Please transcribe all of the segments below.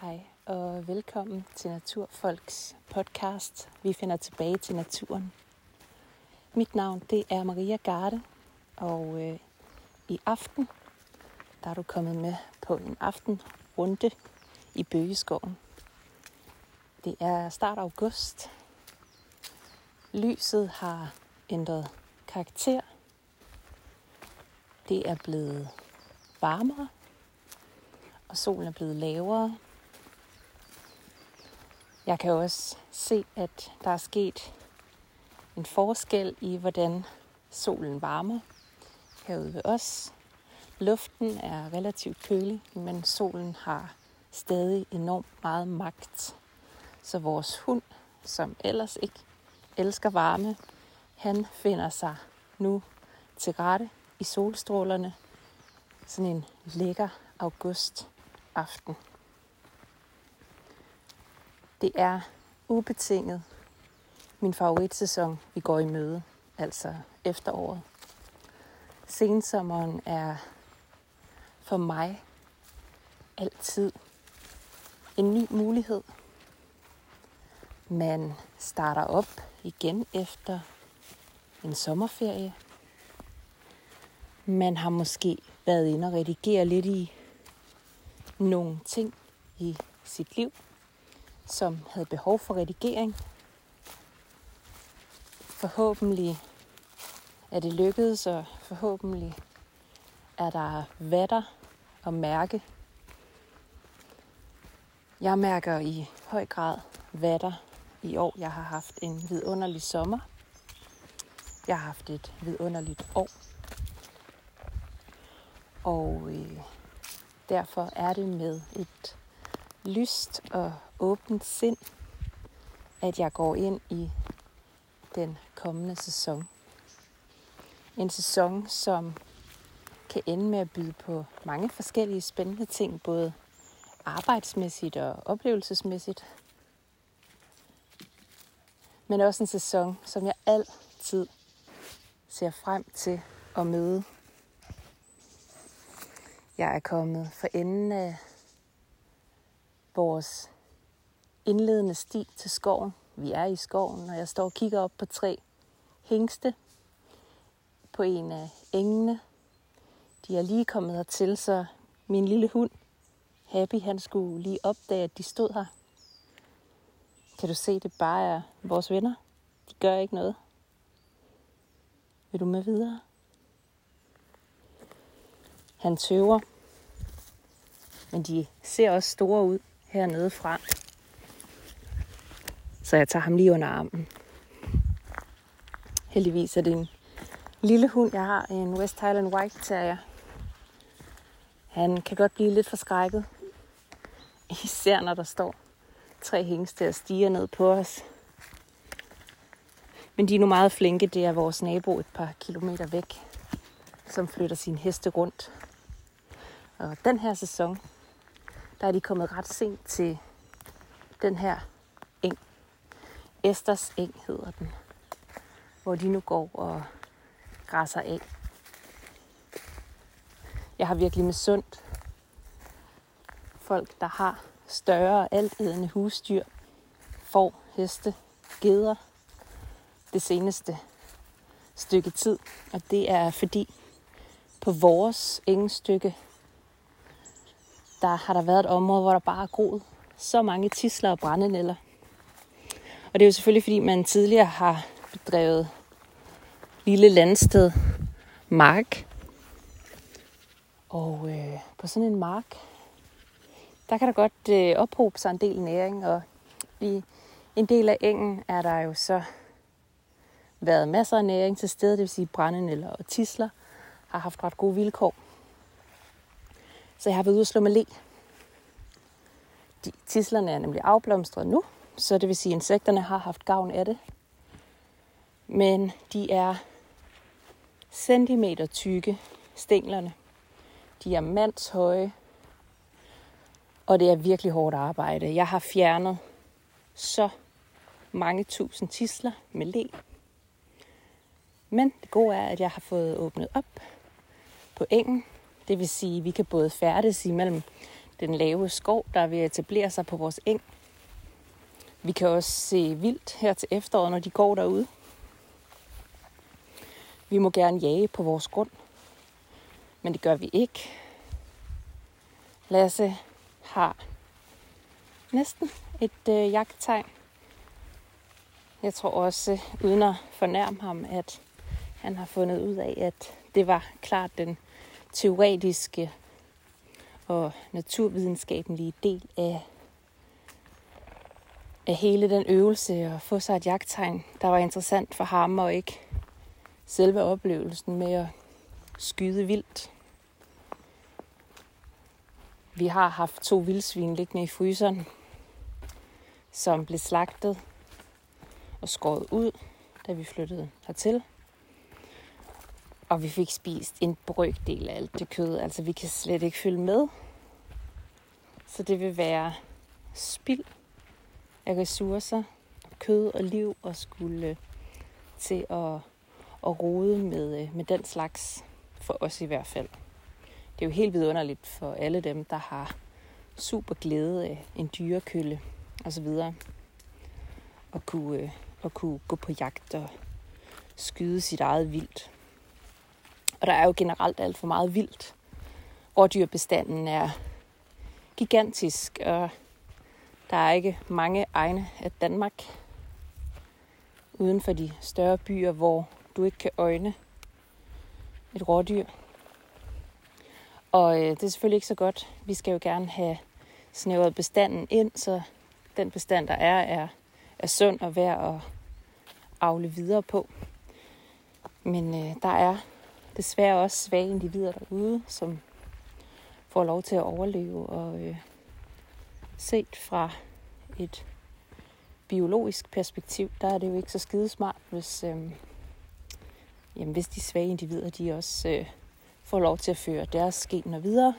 Hej og velkommen til Naturfolks podcast. Vi finder tilbage til naturen. Mit navn det er Maria Garde, og øh, i aften der er du kommet med på en aftenrunde i Bøgeskoven. Det er start august. Lyset har ændret karakter. Det er blevet varmere, og solen er blevet lavere. Jeg kan også se, at der er sket en forskel i, hvordan solen varmer herude ved os. Luften er relativt kølig, men solen har stadig enormt meget magt. Så vores hund, som ellers ikke elsker varme, han finder sig nu til rette i solstrålerne. Sådan en lækker august aften. Det er ubetinget min favoritsæson, vi går i møde, altså efteråret. Sensommeren er for mig altid en ny mulighed. Man starter op igen efter en sommerferie. Man har måske været inde og redigere lidt i nogle ting i sit liv, som havde behov for redigering. Forhåbentlig er det lykkedes, og forhåbentlig er der vatter at mærke. Jeg mærker i høj grad vatter i år. Jeg har haft en vidunderlig sommer. Jeg har haft et vidunderligt år. Og øh, derfor er det med et lyst og åbent sind, at jeg går ind i den kommende sæson. En sæson, som kan ende med at byde på mange forskellige spændende ting, både arbejdsmæssigt og oplevelsesmæssigt. Men også en sæson, som jeg altid ser frem til at møde. Jeg er kommet for enden af vores indledende sti til skoven. Vi er i skoven, og jeg står og kigger op på tre hængste på en af engene. De er lige kommet hertil, så min lille hund, Happy, han skulle lige opdage, at de stod her. Kan du se, det bare er vores venner? De gør ikke noget. Vil du med videre? Han tøver, men de ser også store ud hernede fra. Så jeg tager ham lige under armen. Heldigvis er det en lille hund. Jeg har en West Highland White Terrier. Han kan godt blive lidt forskrækket. Især når der står tre hængste og stiger ned på os. Men de er nu meget flinke. Det er vores nabo et par kilometer væk, som flytter sin heste rundt. Og den her sæson, der er de kommet ret sent til den her eng. Esters eng hedder den. Hvor de nu går og græsser af. Jeg har virkelig med sundt folk, der har større altædende husdyr, får, heste, geder, det seneste stykke tid. Og det er fordi på vores stykke, der har der været et område, hvor der bare er groet så mange tisler og brændenælder. Og det er jo selvfølgelig, fordi man tidligere har bedrevet lille landsted mark. Og øh, på sådan en mark, der kan der godt øh, ophobe sig en del næring, og i en del af engen er der jo så været masser af næring til stede, det vil sige brændenælder og tisler har haft ret gode vilkår. Så jeg har været ude og slå med le. De, tislerne er nemlig afblomstret nu, så det vil sige, at insekterne har haft gavn af det. Men de er centimeter tykke, stænglerne. De er mandshøje, og det er virkelig hårdt arbejde. Jeg har fjernet så mange tusind tisler med le. Men det gode er, at jeg har fået åbnet op på engen. Det vil sige, at vi kan både færdes imellem den lave skov, der er ved at etablere sig på vores eng. Vi kan også se vildt her til efteråret, når de går derude. Vi må gerne jage på vores grund, men det gør vi ikke. Lasse har næsten et øh, jagttegn. Jeg tror også, uden at fornærme ham, at han har fundet ud af, at det var klart den teoretiske og naturvidenskabelige del af, af hele den øvelse at få sig et jagttegn, der var interessant for ham og ikke selve oplevelsen med at skyde vildt. Vi har haft to vildsvin liggende i fryseren, som blev slagtet og skåret ud, da vi flyttede hertil. Og vi fik spist en brøkdel af alt det kød. Altså vi kan slet ikke følge med. Så det vil være spild af ressourcer, kød og liv og skulle øh, til at, at rode med, øh, med den slags, for os i hvert fald. Det er jo helt vidunderligt for alle dem, der har super glæde af en dyrekølle og så videre. At kunne, øh, at kunne gå på jagt og skyde sit eget vildt. Og der er jo generelt alt for meget vildt. Rådyrbestanden er gigantisk, og der er ikke mange egne af Danmark uden for de større byer, hvor du ikke kan øjne et rådyr. Og øh, det er selvfølgelig ikke så godt. Vi skal jo gerne have snævret bestanden ind, så den bestand, der er, er, er sund og værd at afle videre på. Men øh, der er desværre også svage individer derude, som får lov til at overleve. Og øh, set fra et biologisk perspektiv, der er det jo ikke så skidesmart, hvis, øh, jamen, hvis de svage individer, de også øh, får lov til at føre deres gener videre.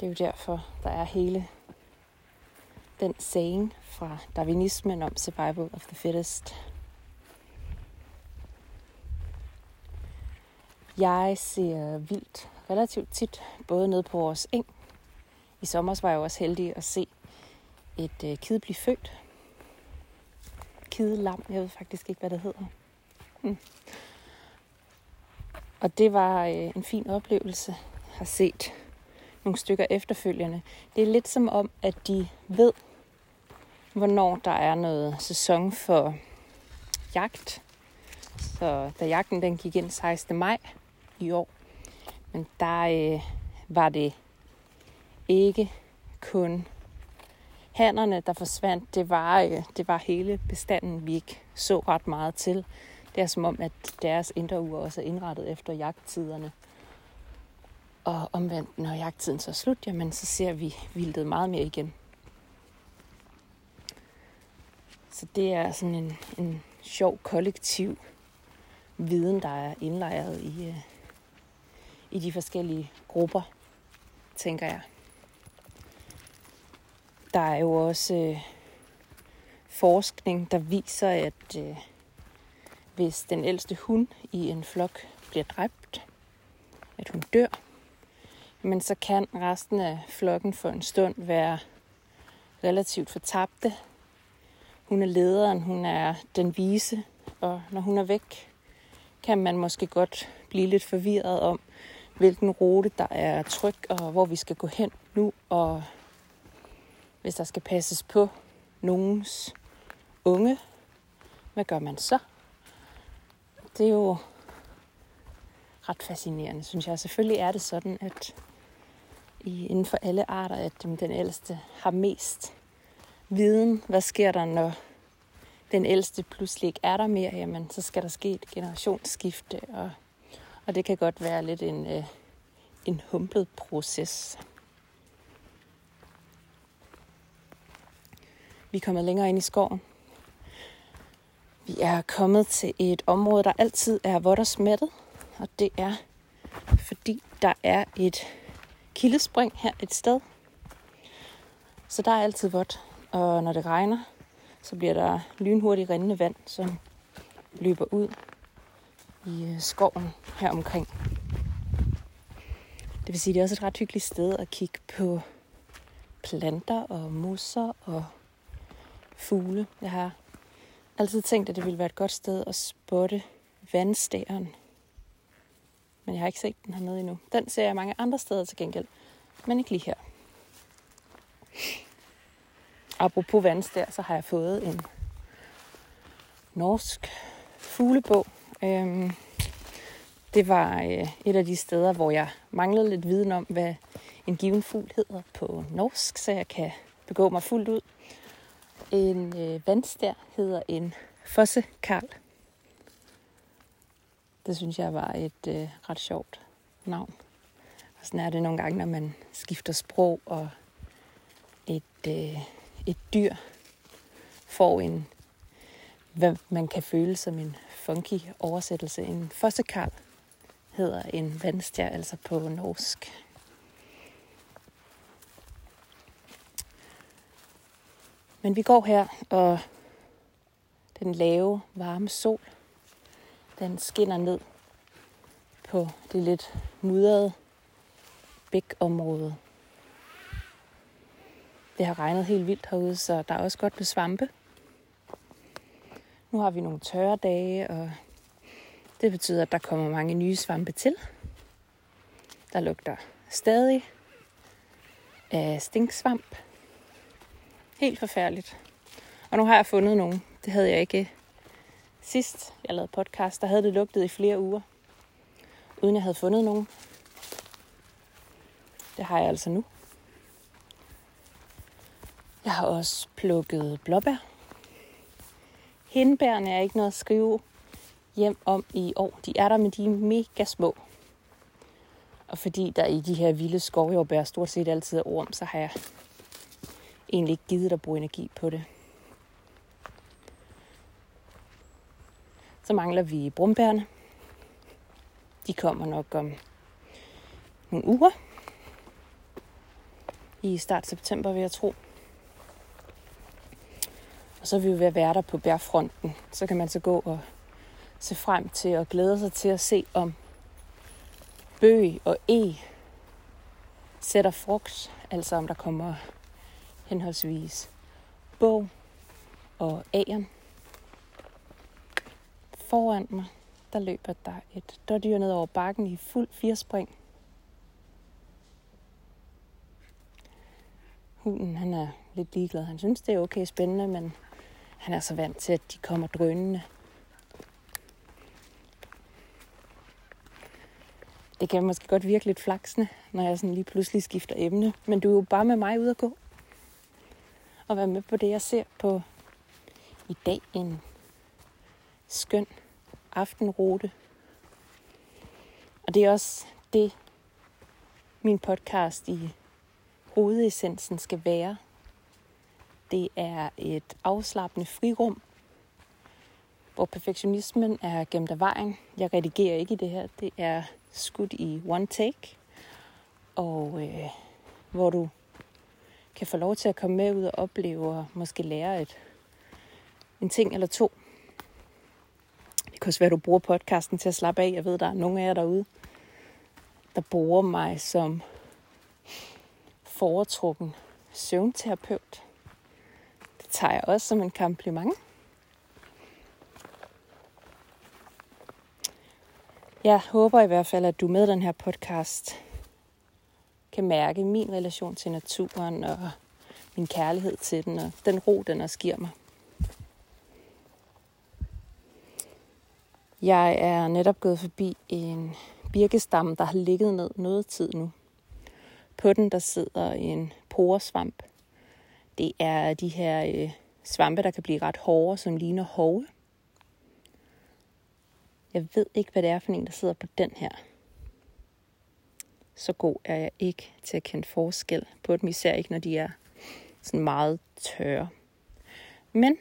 Det er jo derfor, der er hele den saying fra darwinismen om survival of the fittest. Jeg ser vildt relativt tit, både nede på vores eng. I sommer var jeg også heldig at se et øh, kid blive født. Kidelam, jeg ved faktisk ikke, hvad det hedder. Hmm. Og det var øh, en fin oplevelse. Jeg har set nogle stykker efterfølgende. Det er lidt som om, at de ved, hvornår der er noget sæson for jagt. Så da jagten den gik ind 16. maj i år, men der øh, var det ikke kun hannerne, der forsvandt. Det var, øh, det var hele bestanden, vi ikke så ret meget til. Det er som om, at deres indre uger også er indrettet efter jagttiderne. Og omvendt, når jagttiden så er slut, jamen, så ser vi vildtet meget mere igen. Så det er sådan en, en sjov kollektiv viden, der er indlejret i, øh, i de forskellige grupper, tænker jeg. Der er jo også øh, forskning, der viser, at øh, hvis den ældste hund i en flok bliver dræbt, at hun dør, men så kan resten af flokken for en stund være relativt fortabte. Hun er lederen, hun er den vise, og når hun er væk, kan man måske godt blive lidt forvirret om, hvilken rute der er tryg, og hvor vi skal gå hen nu, og hvis der skal passes på nogens unge, hvad gør man så? Det er jo ret fascinerende, synes jeg. Selvfølgelig er det sådan, at i, inden for alle arter, at den ældste har mest viden. Hvad sker der, når den ældste pludselig ikke er der mere? Jamen, så skal der ske et generationsskifte, og og det kan godt være lidt en, øh, en humpet proces. Vi er kommet længere ind i skoven. Vi er kommet til et område, der altid er vådt og smattet. Og det er, fordi der er et kildespring her et sted. Så der er altid vådt. Og når det regner, så bliver der lynhurtigt rindende vand, som løber ud i øh, skoven her omkring. Det vil sige, det er også et ret hyggeligt sted at kigge på planter og mosser og fugle. Jeg har altid tænkt, at det ville være et godt sted at spotte vandstæren. Men jeg har ikke set den hernede endnu. Den ser jeg mange andre steder til gengæld, men ikke lige her. Apropos vandstær, så har jeg fået en norsk fuglebog. Øhm, det var øh, et af de steder, hvor jeg manglede lidt viden om, hvad en given fugl hedder på norsk, så jeg kan begå mig fuldt ud. En øh, vandstær hedder en fossekarl. Det synes jeg var et øh, ret sjovt navn. Og sådan er det nogle gange, når man skifter sprog, og et, øh, et dyr får en, hvad man kan føle som en funky oversættelse. En fossekarl hedder en vandstær, altså på norsk. Men vi går her, og den lave, varme sol, den skinner ned på det lidt mudrede bækområde. Det har regnet helt vildt herude, så der er også godt med svampe. Nu har vi nogle tørre dage, og det betyder, at der kommer mange nye svampe til. Der lugter stadig af stinksvamp. Helt forfærdeligt. Og nu har jeg fundet nogle. Det havde jeg ikke sidst, jeg lavede podcast. Der havde det lugtet i flere uger, uden jeg havde fundet nogen. Det har jeg altså nu. Jeg har også plukket blåbær. Hindbærne er ikke noget at skrive hjem om i år. De er der, men de er mega små. Og fordi der i de her vilde skovjordbær stort set altid er orm, så har jeg egentlig ikke givet at bruge energi på det. Så mangler vi brumbærne. De kommer nok om nogle uger. I start september, vil jeg tro. Og så er vi jo ved at være der på bærfronten. Så kan man så gå og se frem til og glæde sig til at se, om bøg og e sætter frugt. Altså om der kommer henholdsvis bog og æren. Foran mig, der løber der et dårdyr ned over bakken i fuld firespring. Hunden, han er lidt ligeglad. Han synes, det er okay spændende, men han er så vant til, at de kommer drønende. Det kan måske godt virke lidt flaksende, når jeg sådan lige pludselig skifter emne. Men du er jo bare med mig ud at gå. Og være med på det, jeg ser på i dag. En skøn aftenrute. Og det er også det, min podcast i hovedessensen skal være. Det er et afslappende frirum, hvor perfektionismen er gemt af vejen. Jeg redigerer ikke i det her. Det er skudt i one take. Og øh, hvor du kan få lov til at komme med ud og opleve og måske lære et, en ting eller to. Det kan også være, at du bruger podcasten til at slappe af. Jeg ved, der er nogle af jer derude, der bruger mig som foretrukken søvnterapeut. Tager jeg også som en kompliment. Jeg håber i hvert fald, at du med den her podcast kan mærke min relation til naturen og min kærlighed til den, og den ro, den også giver mig. Jeg er netop gået forbi en birkestamme, der har ligget ned noget tid nu. På den der sidder en poresvamp. Det er de her øh, svampe, der kan blive ret hårde, som ligner hove. Jeg ved ikke, hvad det er for en, der sidder på den her. Så god er jeg ikke til at kende forskel på dem, især ikke, når de er sådan meget tørre. Men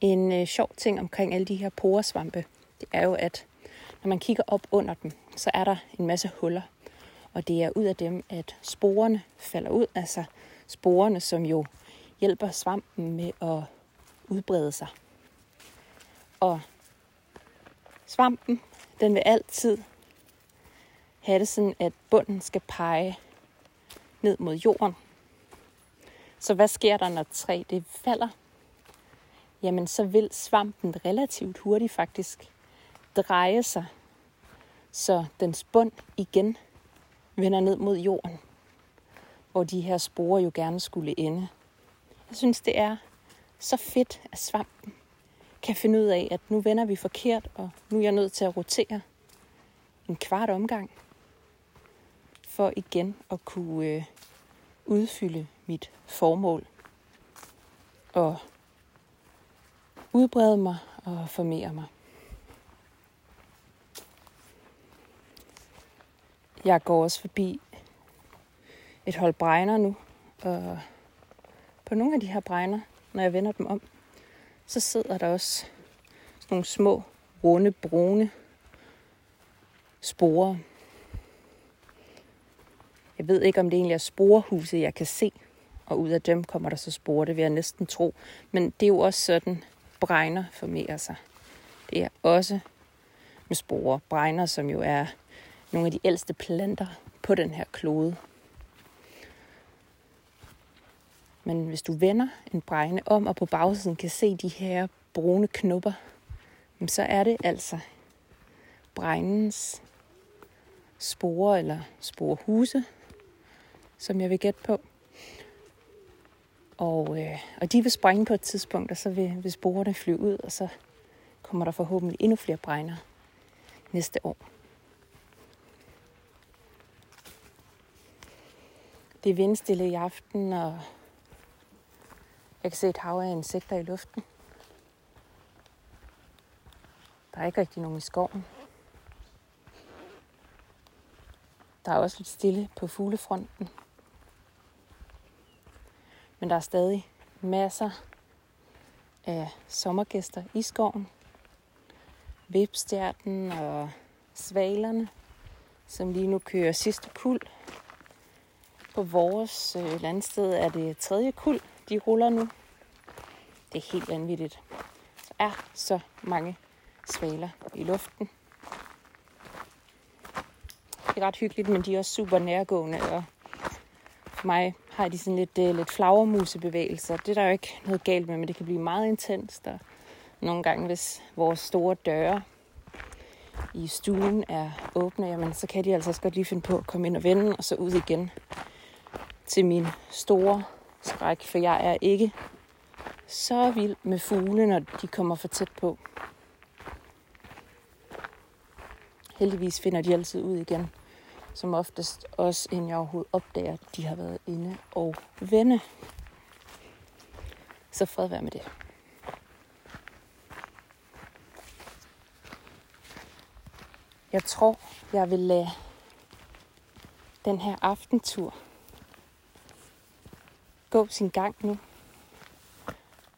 en øh, sjov ting omkring alle de her poresvampe, det er jo, at når man kigger op under dem, så er der en masse huller. Og det er ud af dem, at sporene falder ud. Altså sporene, som jo hjælper svampen med at udbrede sig. Og svampen, den vil altid have det sådan, at bunden skal pege ned mod jorden. Så hvad sker der, når træ det falder? Jamen, så vil svampen relativt hurtigt faktisk dreje sig, så dens bund igen vender ned mod jorden, hvor de her sporer jo gerne skulle ende. Jeg synes, det er så fedt, at svampen kan finde ud af, at nu vender vi forkert, og nu er jeg nødt til at rotere en kvart omgang, for igen at kunne øh, udfylde mit formål og udbrede mig og formere mig. Jeg går også forbi et hold bregner nu, og på nogle af de her bregner, når jeg vender dem om, så sidder der også sådan nogle små, runde, brune sporer. Jeg ved ikke, om det egentlig er sporehuse, jeg kan se, og ud af dem kommer der så sporer, det vil jeg næsten tro. Men det er jo også sådan, bregner formerer sig. Det er også med sporer. Bregner, som jo er nogle af de ældste planter på den her klode. Men hvis du vender en bregne om, og på bagsiden kan se de her brune knopper, så er det altså bregnens sporer eller sporehuse, som jeg vil gætte på. Og, øh, og de vil springe på et tidspunkt, og så vil, vil sporene flyve ud, og så kommer der forhåbentlig endnu flere bregner næste år. Det er vindstille i aften, og jeg kan se et hav af insekter i luften. Der er ikke rigtig nogen i skoven. Der er også lidt stille på fuglefronten. Men der er stadig masser af sommergæster i skoven. Vipstjerten og svalerne, som lige nu kører sidste kul. På vores øh, landsted er det tredje kul, de ruller nu. Det er helt vanvittigt. Der er så mange svaler i luften. Det er ret hyggeligt, men de er også super nærgående, og for mig har de sådan lidt, øh, lidt flagermusebevægelser. Det er der jo ikke noget galt med, men det kan blive meget intenst. Og nogle gange, hvis vores store døre i stuen er åbne, jamen, så kan de altså også godt lige finde på at komme ind og vende, og så ud igen til min store skræk, for jeg er ikke så vild med fugle, når de kommer for tæt på. Heldigvis finder de altid ud igen som oftest også inden jeg overhovedet opdager, at de har været inde og vende. Så fred være med det. Jeg tror, jeg vil lade den her aftentur gå sin gang nu.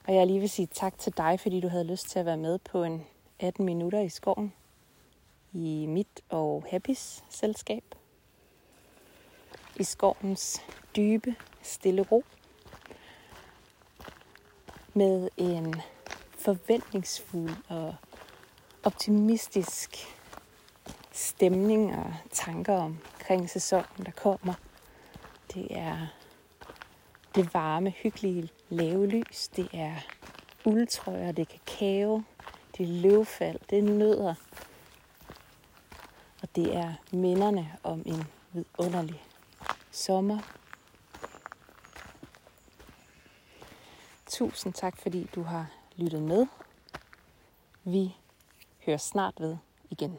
Og jeg lige vil sige tak til dig, fordi du havde lyst til at være med på en 18 minutter i skoven i mit og Happys selskab i skovens dybe, stille ro. Med en forventningsfuld og optimistisk stemning og tanker omkring sæsonen, der kommer. Det er det varme, hyggelige lave lys. Det er uldtrøjer, det er kakao, det er løvfald, det er nødder. Og det er minderne om en vidunderlig sommer. Tusind tak, fordi du har lyttet med. Vi hører snart ved igen.